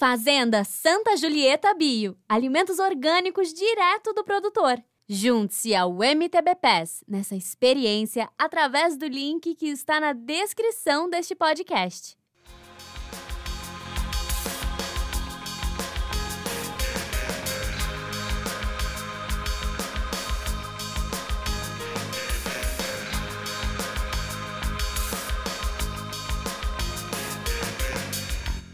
Fazenda Santa Julieta Bio. Alimentos orgânicos direto do produtor. Junte-se ao MTB Pass nessa experiência através do link que está na descrição deste podcast.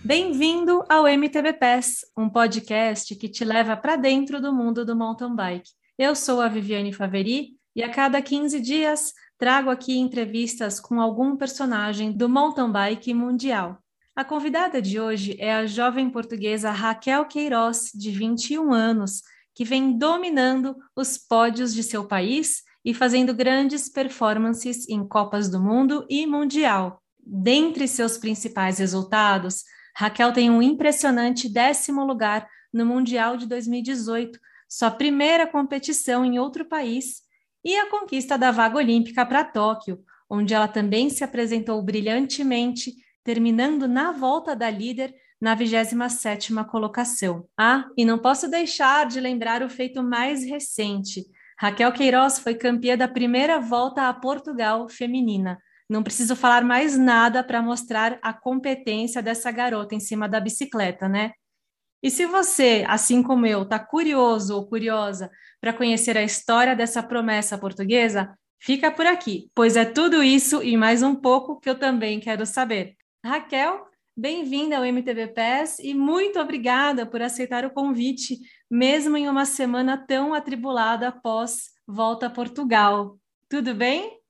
Bem-vindo ao MTB Pass, um podcast que te leva para dentro do mundo do mountain bike. Eu sou a Viviane Faveri e a cada 15 dias trago aqui entrevistas com algum personagem do mountain bike mundial. A convidada de hoje é a jovem portuguesa Raquel Queiroz, de 21 anos, que vem dominando os pódios de seu país e fazendo grandes performances em Copas do Mundo e Mundial. Dentre seus principais resultados, Raquel tem um impressionante décimo lugar no Mundial de 2018, sua primeira competição em outro país, e a conquista da vaga olímpica para Tóquio, onde ela também se apresentou brilhantemente, terminando na volta da líder na 27ª colocação. Ah, e não posso deixar de lembrar o feito mais recente. Raquel Queiroz foi campeã da primeira volta a Portugal feminina, não preciso falar mais nada para mostrar a competência dessa garota em cima da bicicleta, né? E se você, assim como eu, está curioso ou curiosa para conhecer a história dessa promessa portuguesa, fica por aqui, pois é tudo isso e mais um pouco que eu também quero saber. Raquel, bem-vinda ao MTV PES e muito obrigada por aceitar o convite, mesmo em uma semana tão atribulada após volta a Portugal. Tudo bem?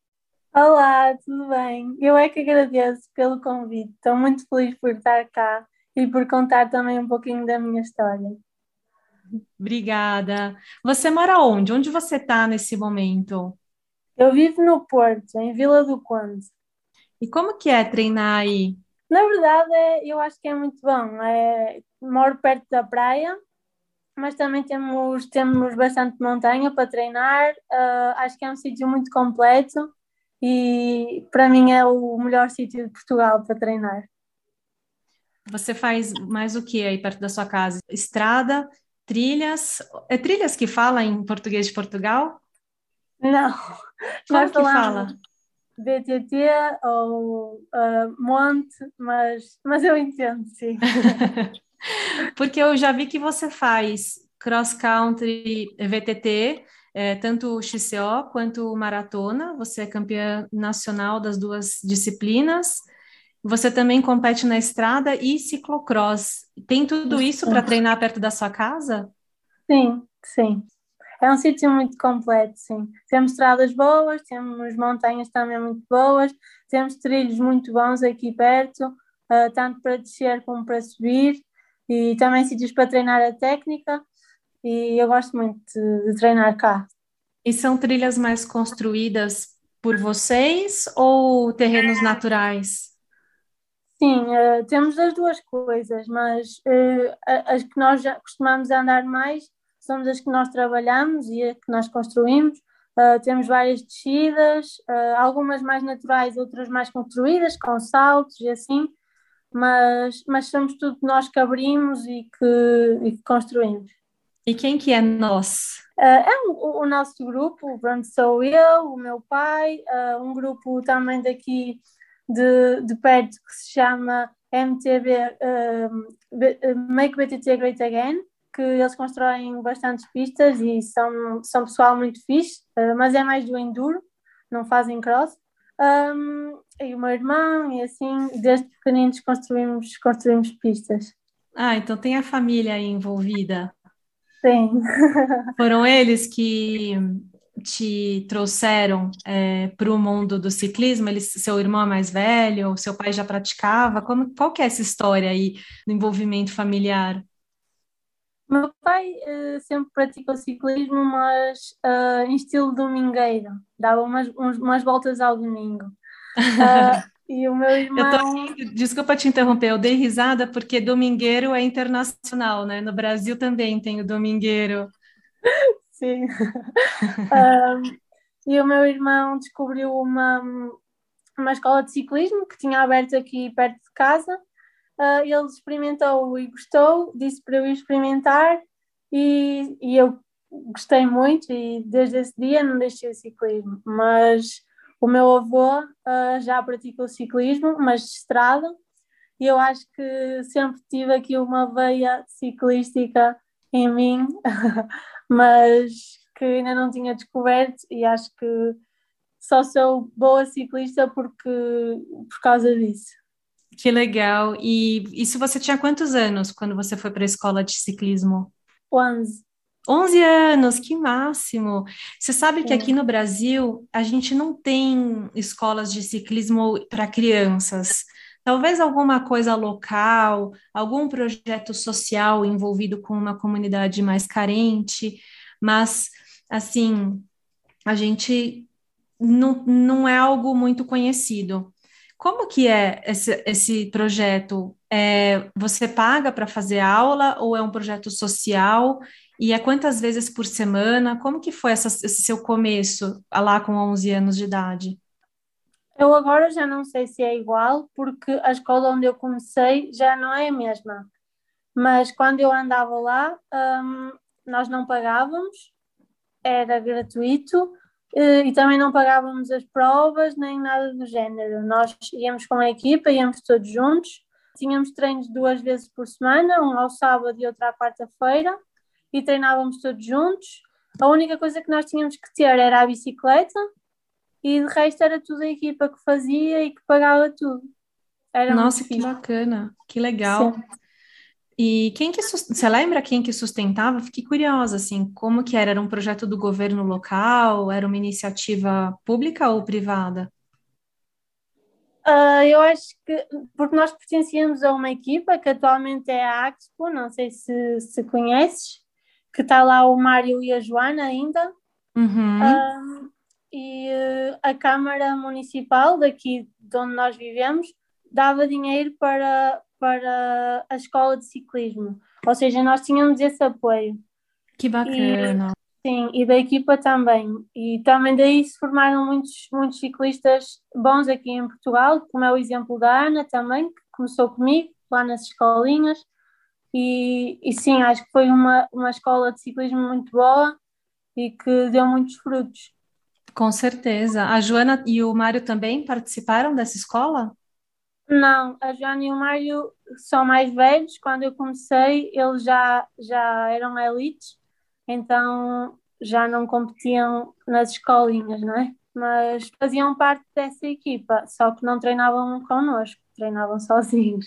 Olá, tudo bem? Eu é que agradeço pelo convite. Estou muito feliz por estar cá e por contar também um pouquinho da minha história. Obrigada. Você mora onde? Onde você está nesse momento? Eu vivo no Porto, em Vila do Conde. E como que é treinar aí? Na verdade, é, eu acho que é muito bom. É, moro perto da praia, mas também temos, temos bastante montanha para treinar. Uh, acho que é um sítio muito completo e para mim é o melhor sítio de Portugal para treinar. Você faz mais o que aí perto da sua casa? Estrada, trilhas? É trilhas que fala em português de Portugal? Não. Como que fala? BTT ou uh, monte, mas, mas eu entendo, sim. Porque eu já vi que você faz cross country VTT é, tanto o XCO quanto o maratona. Você é campeã nacional das duas disciplinas. Você também compete na estrada e ciclocross. Tem tudo isso para treinar perto da sua casa? Sim, sim. É um sítio muito completo, sim. Temos estradas boas, temos montanhas também muito boas, temos trilhos muito bons aqui perto, uh, tanto para descer como para subir, e também sítios para treinar a técnica e eu gosto muito de, de treinar cá. E são trilhas mais construídas por vocês ou terrenos naturais? Sim, uh, temos as duas coisas, mas uh, as que nós já costumamos andar mais são as que nós trabalhamos e as que nós construímos. Uh, temos várias descidas, algumas mais naturais, outras mais construídas, com saltos e assim, mas, mas somos tudo nós que abrimos e que, e que construímos. E quem que é nós? Uh, é um, o, nosso grupo, pronto, sou eu, o meu pai, uh, um grupo também daqui de, de perto que se chama MTB uh, Make BTT Great Again, que eles constroem bastantes pistas e são, são pessoal muito fixe, mas é mais do enduro, não fazem cross. Um, e o meu irmão, e assim, desde pequeninos construímos, construímos pistas. Ah, então tem a família aí envolvida. Sim. Foram eles que te trouxeram é, para o mundo do ciclismo? Ele, seu irmão é mais velho? Seu pai já praticava? Como, qual que é essa história aí do envolvimento familiar? Meu pai uh, sempre praticou ciclismo, mas uh, em estilo domingueiro. Dava umas, uns, umas voltas ao domingo. Uh, E o meu irmão. Eu tô... Desculpa te interromper, eu dei risada porque domingueiro é internacional, né? No Brasil também tem o domingueiro. Sim. um, e o meu irmão descobriu uma, uma escola de ciclismo que tinha aberto aqui perto de casa. uh, ele experimentou e gostou, disse para eu ir experimentar e, e eu gostei muito e desde esse dia não deixei o ciclismo, mas o meu avô uh, já praticou ciclismo, mas de estrada, e eu acho que sempre tive aqui uma veia ciclística em mim, mas que ainda não tinha descoberto e acho que só sou boa ciclista porque por causa disso. Que legal. E isso você tinha quantos anos quando você foi para a escola de ciclismo? 11. 11 anos, que máximo! Você sabe que aqui no Brasil a gente não tem escolas de ciclismo para crianças. Talvez alguma coisa local, algum projeto social envolvido com uma comunidade mais carente, mas assim, a gente não, não é algo muito conhecido. Como que é esse, esse projeto? É, você paga para fazer aula ou é um projeto social? E é quantas vezes por semana? Como que foi essa, esse seu começo lá com 11 anos de idade? Eu agora já não sei se é igual, porque a escola onde eu comecei já não é a mesma. Mas quando eu andava lá, hum, nós não pagávamos, era gratuito e também não pagávamos as provas nem nada do género. Nós íamos com a equipa, íamos todos juntos, tínhamos treinos duas vezes por semana, um ao sábado e outro à quarta-feira e treinávamos todos juntos. A única coisa que nós tínhamos que ter era a bicicleta e de resto era tudo a equipa que fazia e que pagava tudo. Era Nossa, que bacana, que legal. Sim. E quem que você lembra quem que sustentava? Fiquei curiosa assim, como que era? Era um projeto do governo local? Era uma iniciativa pública ou privada? Uh, eu acho que porque nós pertencíamos a uma equipa que atualmente é a Axpo, não sei se, se conheces, que está lá o Mário e a Joana ainda. Uhum. Um, e uh, a Câmara Municipal daqui de onde nós vivemos dava dinheiro para, para a escola de ciclismo. Ou seja, nós tínhamos esse apoio. Que bacana. E, sim, e da equipa também. E também daí se formaram muitos, muitos ciclistas bons aqui em Portugal, como é o exemplo da Ana também, que começou comigo lá nas escolinhas. E, e sim, acho que foi uma, uma escola de ciclismo muito boa e que deu muitos frutos. Com certeza. A Joana e o Mário também participaram dessa escola? Não, a Joana e o Mário são mais velhos. Quando eu comecei, eles já, já eram elites, então já não competiam nas escolinhas, não é? Mas faziam parte dessa equipa, só que não treinavam connosco, treinavam sozinhos.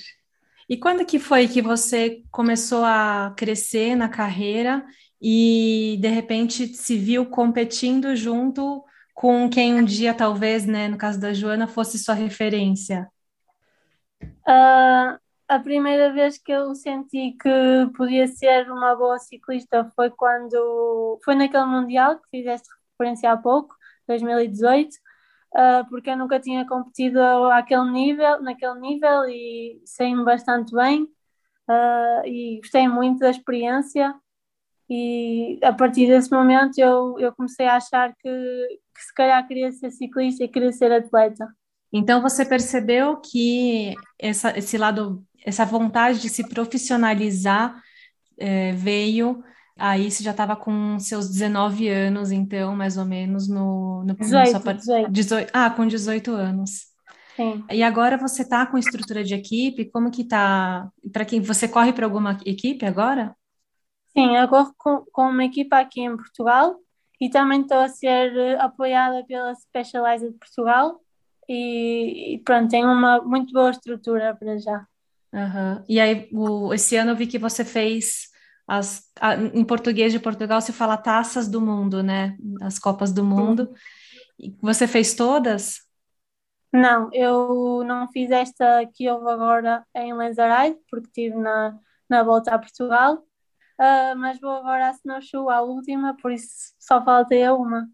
E quando que foi que você começou a crescer na carreira e de repente se viu competindo junto com quem um dia talvez, né, no caso da Joana, fosse sua referência? Uh, a primeira vez que eu senti que podia ser uma boa ciclista foi quando foi naquele mundial que fizeste referência há pouco, 2018 uh, porque eu nunca tinha competido àquele nível, naquele nível e saí-me bastante bem uh, e gostei muito da experiência e a partir desse momento eu, eu comecei a achar que, que se calhar queria ser ciclista e queria ser atleta. Então você percebeu que essa, esse lado, essa vontade de se profissionalizar é, veio Aí você já estava com seus 19 anos, então, mais ou menos, no... no 18, no 18. 18. Ah, com 18 anos. Sim. E agora você está com estrutura de equipe? Como que tá? Para quem você corre para alguma equipe agora? Sim, eu corro com, com uma equipa aqui em Portugal e também estou a ser eh, apoiada pela Specialized Portugal e, e pronto, tem uma muito boa estrutura para já. Uhum. E aí, o, esse ano eu vi que você fez as, a, em português de Portugal se fala taças do mundo, né? As Copas do Mundo. Você fez todas? Não, eu não fiz esta que houve agora em Lenzarai, porque estive na, na volta a Portugal, uh, mas vou agora a Snowshoe, a última, por isso só faltei a uma.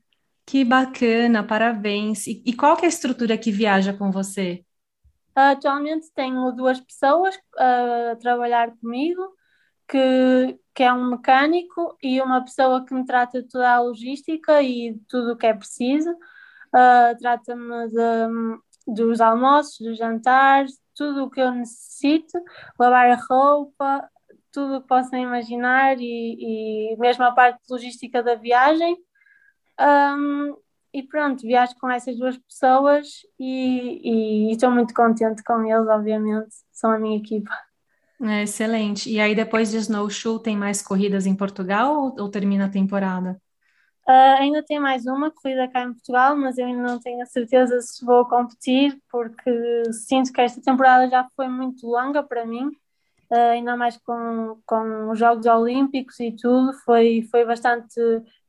Que bacana, parabéns. E, e qual é a estrutura que viaja com você? Uh, atualmente tenho duas pessoas uh, a trabalhar comigo, que, que é um mecânico e uma pessoa que me trata de toda a logística e tudo o que é preciso. Uh, Trata-me dos almoços, dos jantares, tudo o que eu necessito, lavar a roupa, tudo o que possam imaginar e, e mesmo a parte logística da viagem. Um, e pronto, viajo com essas duas pessoas e, e, estou muito contente com eles, obviamente, são a minha equipa. É, excelente. E aí, depois de Snowshoe, tem mais corridas em Portugal ou, ou termina a temporada? Uh, ainda tem mais uma corrida cá em Portugal, mas eu ainda não tenho a certeza se vou competir, porque sinto que esta temporada já foi muito longa para mim, uh, ainda mais com, com os Jogos Olímpicos e tudo, foi, foi bastante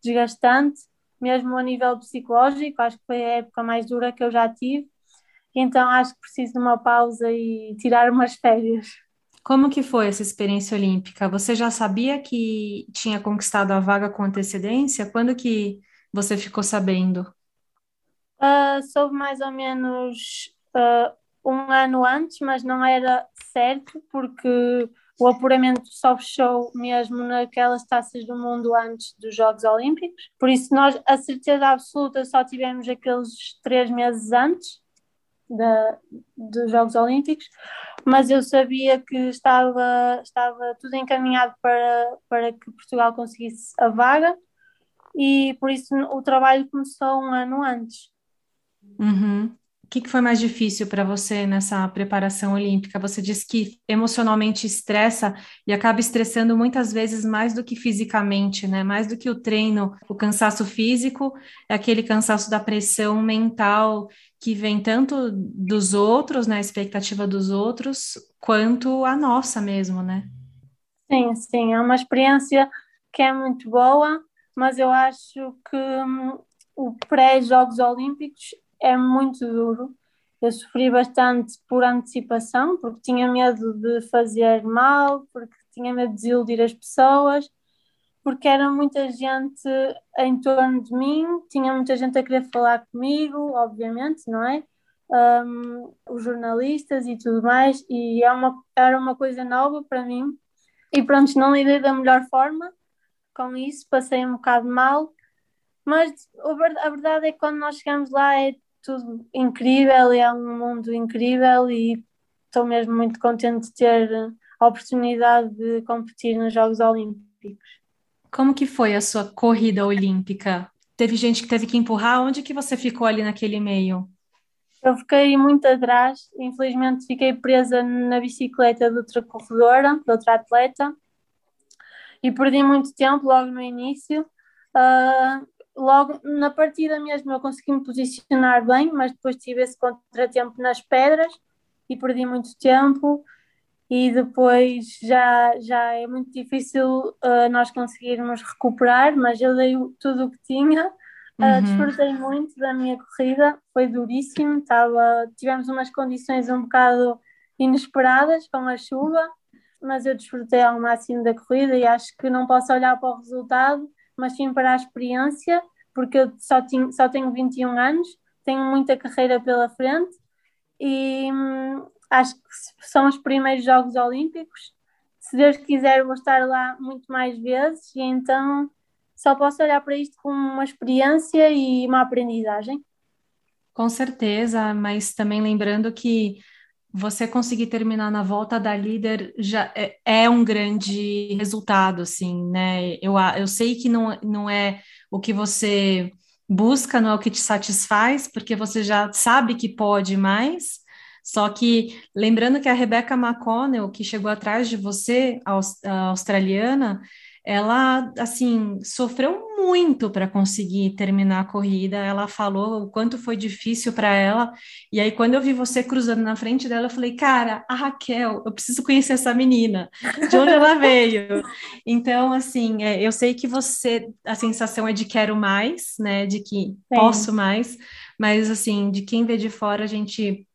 desgastante, mesmo a nível psicológico, acho que foi a época mais dura que eu já tive, então acho que preciso de uma pausa e tirar umas férias. Como que foi essa experiência olímpica? Você já sabia que tinha conquistado a vaga com antecedência? Quando que você ficou sabendo? Uh, soube mais ou menos uh, um ano antes, mas não era certo, porque o apuramento só fechou mesmo naquelas taças do mundo antes dos Jogos Olímpicos. Por isso, nós, a certeza absoluta, só tivemos aqueles três meses antes da, dos Jogos Olímpicos, mas eu sabia que estava, estava tudo encaminhado para, para que Portugal conseguisse a vaga e por isso o trabalho começou um ano antes. Uhum. O que, que foi mais difícil para você nessa preparação olímpica? Você disse que emocionalmente estressa e acaba estressando muitas vezes mais do que fisicamente, né? Mais do que o treino, o cansaço físico, é aquele cansaço da pressão mental que vem tanto dos outros, né? A expectativa dos outros, quanto a nossa mesmo, né? Sim, sim, é uma experiência que é muito boa, mas eu acho que hum, o pré-Jogos Olímpicos é muito duro. Eu sofri bastante por antecipação, porque tinha medo de fazer mal, porque tinha medo de desiludir as pessoas, porque era muita gente em torno de mim, tinha muita gente a querer falar comigo, obviamente, não é? Um, os jornalistas e tudo mais, e é uma, era uma coisa nova para mim. E pronto, não lidei da melhor forma com isso, passei um bocado mal, mas a verdade é que quando nós chegamos lá é tudo incrível e é um mundo incrível e estou mesmo muito contente de ter a oportunidade de competir nos Jogos Olímpicos. Como que foi a sua corrida olímpica? Teve gente que teve que empurrar? Onde que você ficou ali naquele meio? Eu fiquei muito atrás, infelizmente fiquei presa na bicicleta de outra corredora, de outra atleta, e perdi muito tempo logo no início. Uh, logo na partida mesmo eu consegui me posicionar bem, mas depois tive esse contratempo nas pedras e perdi muito tempo. E depois já, já é muito difícil uh, nós conseguirmos recuperar, mas eu dei tudo o que tinha, uh, uhum. desfrutei muito da minha corrida, foi duríssimo, tava, tivemos umas condições um bocado inesperadas com a chuva, mas eu desfrutei ao máximo da corrida e acho que não posso olhar para o resultado mas sim para a experiência, porque eu só, tinha, só tenho 21 anos, tenho muita carreira pela frente e hum, acho que são os primeiros Jogos Olímpicos. Se Deus quiser, vou estar lá muito mais vezes e então só posso olhar para isto como uma experiência e uma aprendizagem. Com certeza, mas também lembrando que você conseguir terminar na volta da líder já é, é, um grande resultado, assim, né? Eu, eu sei que não, não é o que você busca, não é o que te satisfaz, porque você já sabe que pode mais. Só que lembrando que a Rebecca McConnell, que chegou atrás de você, a australiana, ela assim sofreu muito para conseguir terminar a corrida. Ela falou o quanto foi difícil para ela. E aí quando eu vi você cruzando na frente dela, eu falei: "Cara, a Raquel, eu preciso conhecer essa menina. De onde ela veio?". Então, assim, é, eu sei que você a sensação é de quero mais, né, de que Sim. posso mais, mas assim, de quem vê de fora a gente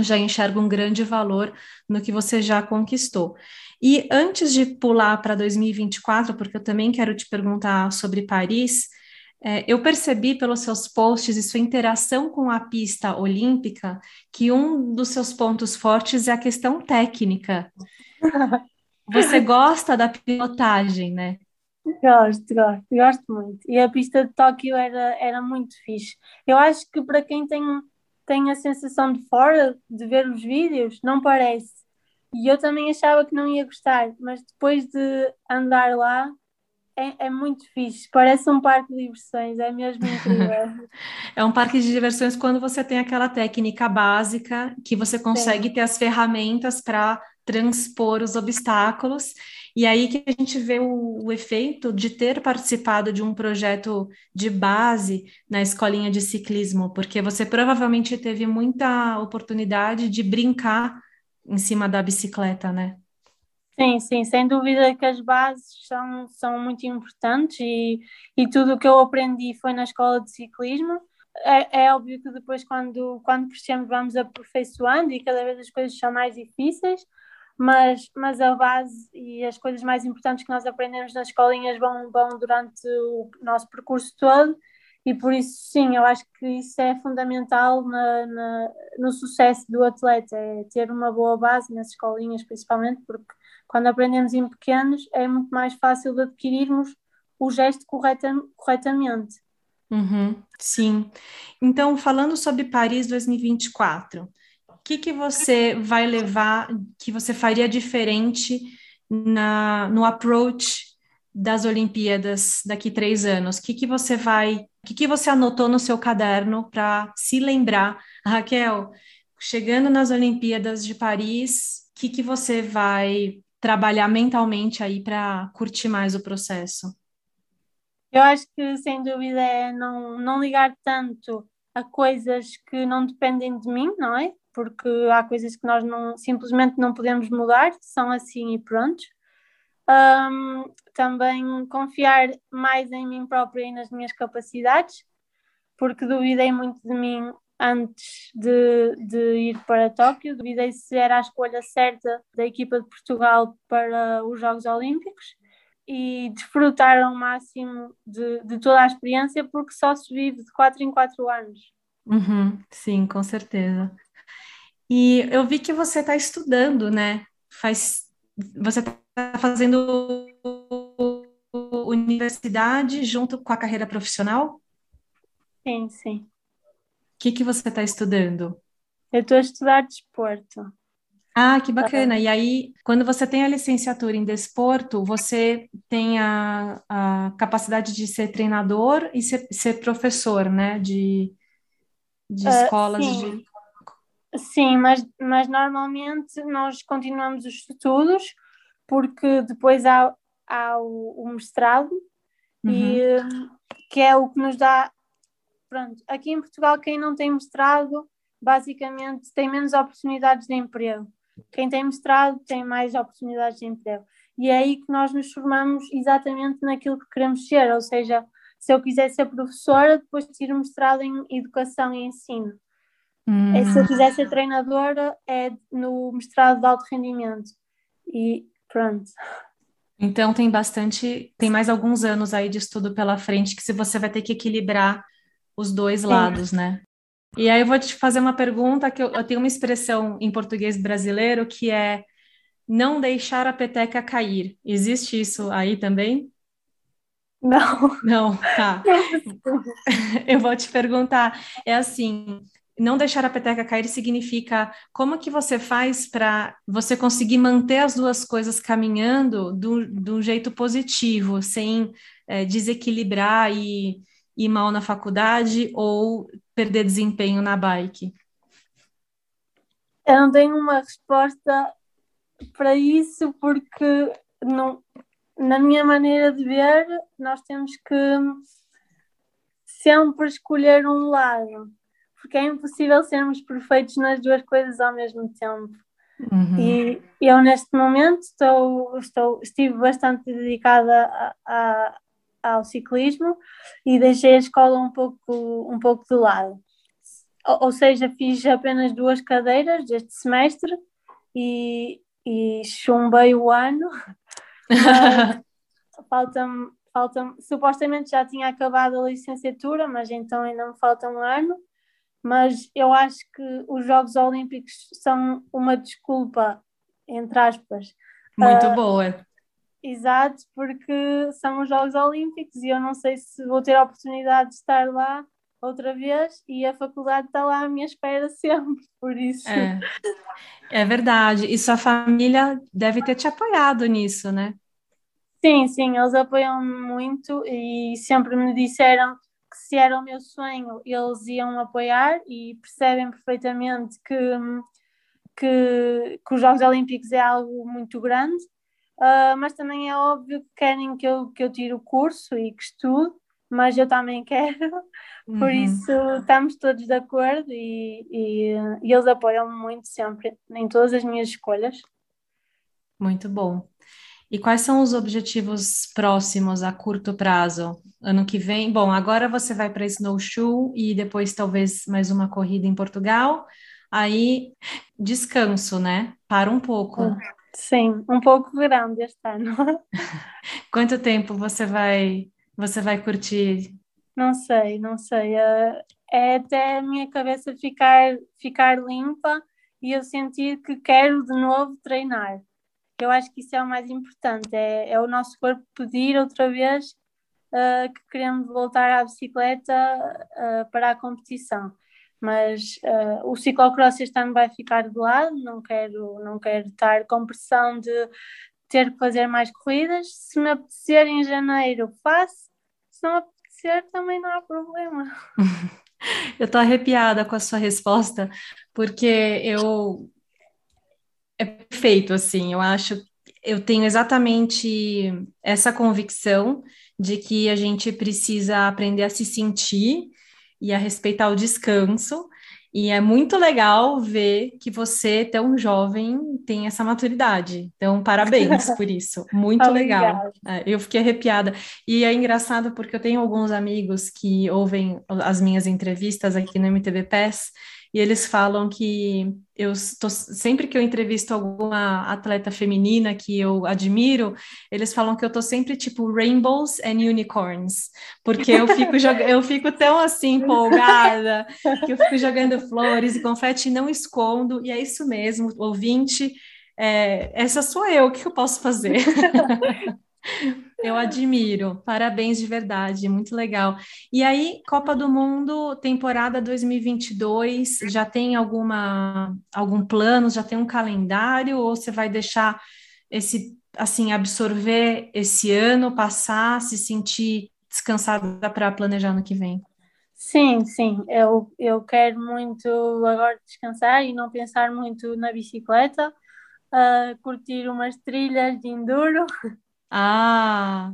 já enxerga um grande valor no que você já conquistou. E antes de pular para 2024, porque eu também quero te perguntar sobre Paris, é, eu percebi pelos seus posts e sua interação com a pista olímpica que um dos seus pontos fortes é a questão técnica. Você gosta da pilotagem, né? Gosto, gosto, gosto muito. E a pista de Tóquio era, era muito fixe. Eu acho que para quem tem tenho a sensação de fora de ver os vídeos, não parece. E eu também achava que não ia gostar, mas depois de andar lá, é, é, muito fixe, parece um parque de diversões, é mesmo incrível. é um parque de diversões quando você tem aquela técnica básica que você consegue Sim. ter as ferramentas para transpor os obstáculos. E aí que a gente vê o, o, efeito de ter participado de um projeto de base na escolinha de ciclismo, porque você provavelmente teve muita oportunidade de brincar em cima da bicicleta, né? Sim, sim, sem dúvida que as bases são, são muito importantes e, e tudo o que eu aprendi foi na escola de ciclismo. É, é óbvio que depois, quando, quando crescemos, vamos aperfeiçoando e cada vez as coisas são mais difíceis, mas, mas a base e as coisas mais importantes que nós aprendemos nas escolinhas vão, vão durante o nosso percurso todo e por isso, sim, eu acho que isso é fundamental na, na, no sucesso do atleta, é ter uma boa base nas escolinhas, principalmente, porque quando aprendemos em pequenos é muito mais fácil de adquirirmos o gesto correta, corretamente. Uhum, sim. Então, falando sobre Paris 2024, o que, que você vai levar, que você faria diferente na, no approach das Olimpíadas daqui três anos? O que, que você vai, o que, que você anotou no seu caderno para se lembrar, Raquel? Chegando nas Olimpíadas de Paris, o que, que você vai trabalhar mentalmente aí para curtir mais o processo? Eu acho que sem dúvida é não, não ligar tanto a coisas que não dependem de mim, não é? Porque há coisas que nós não, simplesmente não podemos mudar, são assim e pronto. Um, também confiar mais em mim própria e nas minhas capacidades, porque duvidei muito de mim antes de, de ir para Tóquio. Duvidei se era a escolha certa da equipa de Portugal para os Jogos Olímpicos e desfrutar ao máximo de, de toda a experiência, porque só se vive de 4 em 4 anos. Uhum, sim, com certeza. E eu vi que você está estudando, né? Faz, você está fazendo universidade junto com a carreira profissional? Sim, sim que, que você está estudando? Eu estou a estudar desporto. Ah, que bacana. E aí, quando você tem a licenciatura em desporto, você tem a, a capacidade de ser treinador e ser, ser professor, né? De, de uh, escolas sim. de. Sim, mas, mas normalmente nós continuamos os estudos porque depois há, há o, o mestrado uhum. e que é o que nos dá pronto, aqui em Portugal quem não tem mestrado basicamente tem menos oportunidades de emprego. Quem tem mestrado tem mais oportunidades de emprego. E é aí que nós nos formamos exatamente naquilo que queremos ser, ou seja, se eu quiser ser professora, depois tiro mestrado em educação e ensino. Hum. E se eu quiser ser treinadora, é no mestrado de alto rendimento. E pronto. Então tem bastante, tem mais alguns anos aí de estudo pela frente que se você vai ter que equilibrar os dois lados, né? E aí eu vou te fazer uma pergunta que eu, eu, tenho uma expressão em português brasileiro que é não deixar a peteca cair. Existe isso aí também? Não. Não, tá. eu vou te perguntar. É assim, não deixar a peteca cair significa como que você faz para você conseguir manter as duas coisas caminhando do, do jeito positivo, sem é, desequilibrar e ir mal na faculdade ou perder desempenho na bike? Eu não tenho uma resposta para isso, porque não, na minha maneira de ver, nós temos que sempre escolher um lado, porque é impossível sermos perfeitos nas duas coisas ao mesmo tempo. Uhum. E eu, neste momento, estou, estou, estive bastante dedicada a, a, ao ciclismo e deixei a escola um pouco, um pouco de lado. Ou, ou seja, fiz apenas duas cadeiras deste semestre e, e chumbei o ano. falta-me, falta supostamente já tinha acabado a licenciatura, mas então ainda me falta um ano. Mas eu acho que os Jogos Olímpicos são uma desculpa, entre aspas. Muito uh, boa Exato, porque são os Jogos Olímpicos e eu não sei se vou ter a oportunidade de estar lá outra vez e a faculdade está lá à minha espera sempre, por isso. É, é verdade. E sua família deve ter te apoiado nisso, né? Sim, sim, eles apoiam-me muito e sempre me disseram que se era o meu sonho, eles iam apoiar e percebem perfeitamente que, que, que os Jogos Olímpicos é algo muito grande, uh, mas também é óbvio que querem que eu, que eu tire o curso e que estude, mas eu também quero, uhum. por isso estamos todos de acordo e, e, e eles apoiam-me muito sempre em todas as minhas escolhas. Muito bom. E quais são os objetivos próximos a curto prazo? Ano que vem? Bom, agora você vai para Snowshoe e depois talvez mais uma corrida em Portugal. Aí descanso, né? Para um pouco. Sim, um pouco grande este ano. Quanto tempo você vai você vai curtir? Não sei, não sei. É, é até a minha cabeça ficar, ficar limpa e eu sentir que quero de novo treinar. Eu acho que isso é o mais importante, é, é o nosso corpo pedir outra vez uh, que queremos voltar à bicicleta uh, para a competição. Mas uh, o ciclocross este ano vai ficar de lado, não quero, não quero estar com pressão de ter que fazer mais corridas. Se me apetecer em janeiro, faço. Se não apetecer, também não há problema. eu estou arrepiada com a sua resposta, porque eu. É perfeito, assim, eu acho. Eu tenho exatamente essa convicção de que a gente precisa aprender a se sentir e a respeitar o descanso, e é muito legal ver que você, tão jovem, tem essa maturidade. Então, parabéns por isso. Muito legal. É, eu fiquei arrepiada. E é engraçado porque eu tenho alguns amigos que ouvem as minhas entrevistas aqui no MTV PES e eles falam que eu estou sempre que eu entrevisto alguma atleta feminina que eu admiro, eles falam que eu estou sempre tipo rainbows and unicorns, porque eu fico eu fico tão assim empolgada que eu fico jogando flores e confete e não escondo, e é isso mesmo, ouvinte, é, essa sou eu, o que eu posso fazer? Eu admiro, parabéns de verdade, muito legal. E aí, Copa do Mundo, temporada 2022, já tem alguma algum plano, já tem um calendário? Ou você vai deixar esse assim absorver esse ano, passar, se sentir descansada para planejar no que vem? Sim, sim, eu, eu quero muito agora descansar e não pensar muito na bicicleta, uh, curtir umas trilhas de enduro Ah!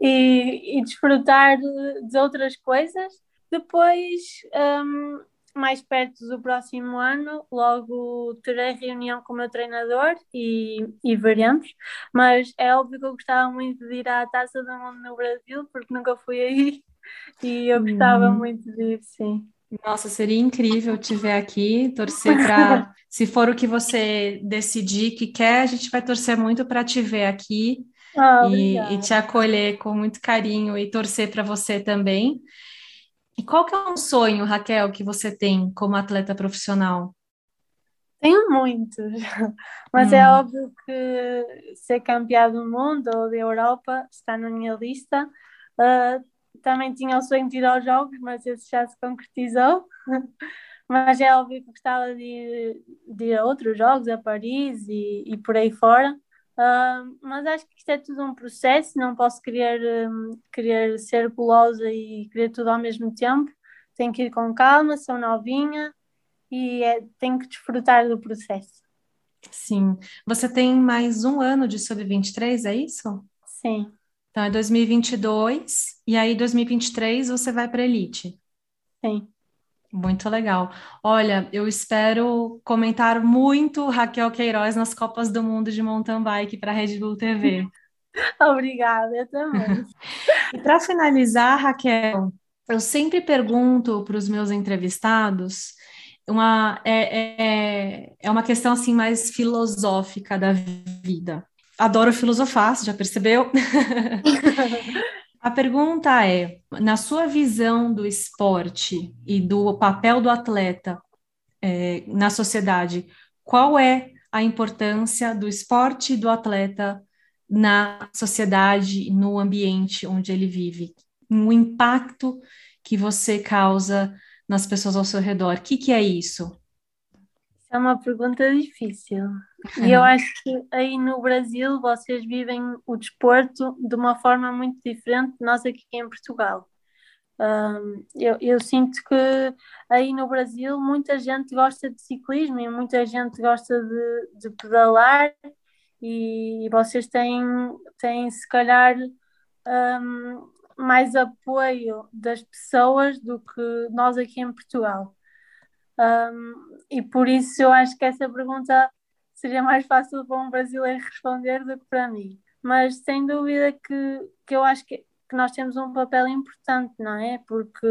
E, e desfrutar de, de, outras coisas. Depois, um, mais perto do próximo ano, logo terei reunião com o meu treinador e, e veremos. Mas é óbvio que eu gostava muito de ir à Taça do Mundo no Brasil, porque nunca fui aí e eu gostava uhum. muito de ir, sim. Nossa, seria incrível te ver aqui, torcer para. se for o que você decidir que quer, a gente vai torcer muito para te ver aqui ah, e, e, te acolher com muito carinho e torcer para você também. E qual que é um sonho, Raquel, que você tem como atleta profissional? Tenho muitos, mas é hum. é óbvio que ser campeão do mundo ou da Europa está na minha lista. Uh, também tinha o sonho de ir aos Jogos, mas esse já se concretizou. mas é óbvio que gostava de ir, de ir a outros Jogos, a Paris e, e por aí fora. Uh, mas acho que isto é tudo um processo, não posso querer, um, querer ser gulosa e querer tudo ao mesmo tempo. Tenho que ir com calma, sou novinha e é, tenho que desfrutar do processo. Sim. Você tem mais um ano de sub-23, é isso? Sim. Então é 2022 e aí 2023 você vai para elite. Sim. Muito legal. Olha, eu espero comentar muito Raquel Queiroz nas Copas do Mundo de mountain bike para a Red Bull TV. Obrigada, eu também. e para finalizar, Raquel, eu sempre pergunto para os meus entrevistados uma é, é, é uma questão assim mais filosófica da vida. Adoro filosofar, você já percebeu? A pergunta é: na sua visão do esporte e do papel do atleta é, na sociedade, qual é a importância do esporte e do atleta na sociedade, no ambiente onde ele vive? O impacto que você causa nas pessoas ao seu redor? O que, que é isso? É uma pergunta difícil. E eu acho que aí no Brasil vocês vivem o desporto de uma forma muito diferente de nós aqui em Portugal. Um, eu, eu, sinto que aí no Brasil muita gente gosta de ciclismo e muita gente gosta de, de pedalar e vocês têm, têm se calhar um, mais apoio das pessoas do que nós aqui em Portugal. Um, e por isso eu acho que essa pergunta seria mais fácil para um brasileiro responder do que para mim. Mas sem dúvida que, que eu acho que, que nós temos um papel importante, não é? Porque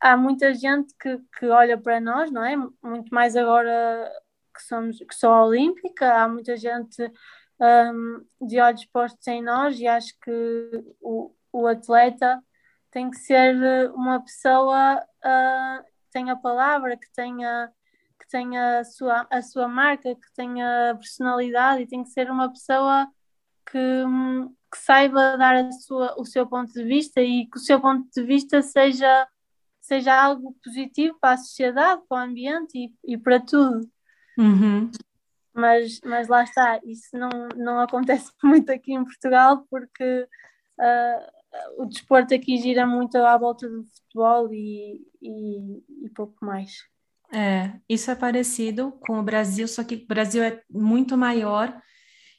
há muita gente que, que olha para nós, não é? Muito mais agora que somos que sou olímpica, há muita gente um, de olhos postos em nós e acho que o, o atleta tem que ser uma pessoa uh, que tenha palavra, que tenha que tenha a sua, a sua marca, que tenha personalidade e tem que ser uma pessoa que, que saiba dar a sua, o seu ponto de vista e que o seu ponto de vista seja, seja algo positivo para a sociedade, para o ambiente e, e para tudo. Uhum. Mas, mas lá está, isso não, não acontece muito aqui em Portugal porque uh, o desporto aqui gira muito à volta do futebol e, e, e pouco mais. É, isso é parecido com o Brasil, só que o Brasil é muito maior,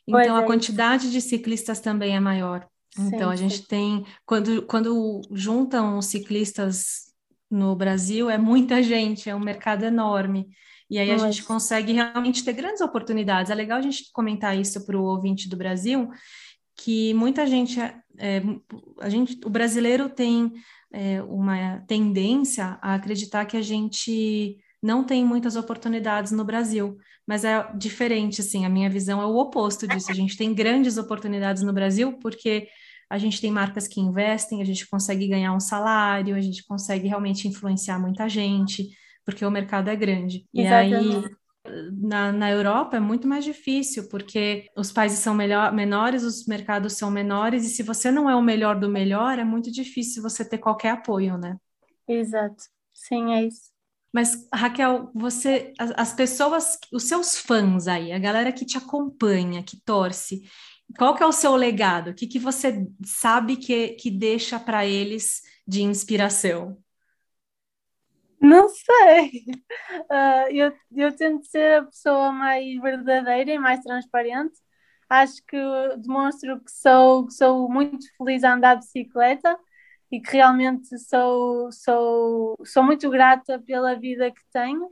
então é. a quantidade de ciclistas também é maior. Então a gente sim. tem, quando, quando juntam os ciclistas no Brasil, é muita gente, é um mercado enorme. E aí a gente consegue realmente ter grandes oportunidades. É legal a gente comentar isso para o ouvinte do Brasil, que muita gente, é, a gente, o brasileiro tem é, uma tendência a acreditar que a gente não tem muitas oportunidades no Brasil, mas é diferente, assim, a minha visão é o oposto disso. A gente tem grandes oportunidades no Brasil porque a gente tem marcas que investem, a gente consegue ganhar um salário, a gente consegue realmente influenciar muita gente, porque o mercado é grande. Exatamente. E aí na, na Europa é muito mais difícil, porque os países são melhor, menores, os mercados são menores, e se você não é o melhor do melhor, é muito difícil você ter qualquer apoio, né? Exato. Sim, é isso. Mas, Raquel, você, as, as pessoas, os seus fãs aí, a galera que te acompanha, que torce, qual que é o seu legado? O que, que você sabe que, que deixa para eles de inspiração? Não sei. Uh, eu, eu tento ser a pessoa mais verdadeira e mais transparente. Acho que demonstro que sou, que sou muito feliz a andar de bicicleta e que realmente sou, sou, sou muito grata pela vida que tenho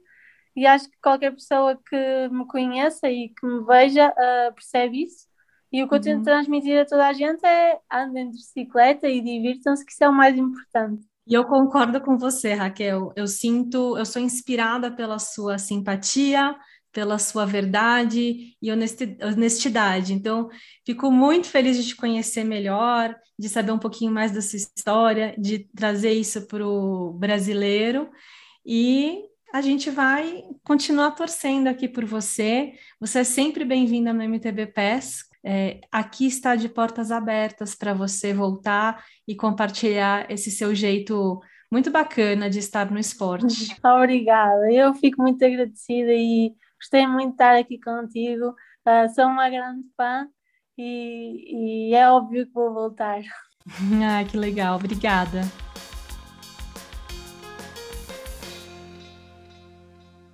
e acho que qualquer pessoa que me conheça e que me veja uh, percebe isso. E o que eu tento uhum. transmitir a toda a gente é andem de bicicleta e divirtam-se, que isso é o mais importante. E eu concordo com você, Raquel. Eu sinto, eu sou inspirada pela sua simpatia, pela sua verdade e honestidade. Então, fico muito feliz de te conhecer melhor, de saber um pouquinho mais da sua história, de trazer isso para o brasileiro. E a gente vai continuar torcendo aqui por você. Você é sempre bem-vinda no MTB PES. É, aqui está de portas abertas para você voltar e compartilhar esse seu jeito muito bacana de estar no esporte. Obrigada, eu fico muito agradecida e Gostei muito de estar aqui contigo. Uh, sou uma grande fã e, e é óbvio que vou voltar. Ah, que legal. Obrigada.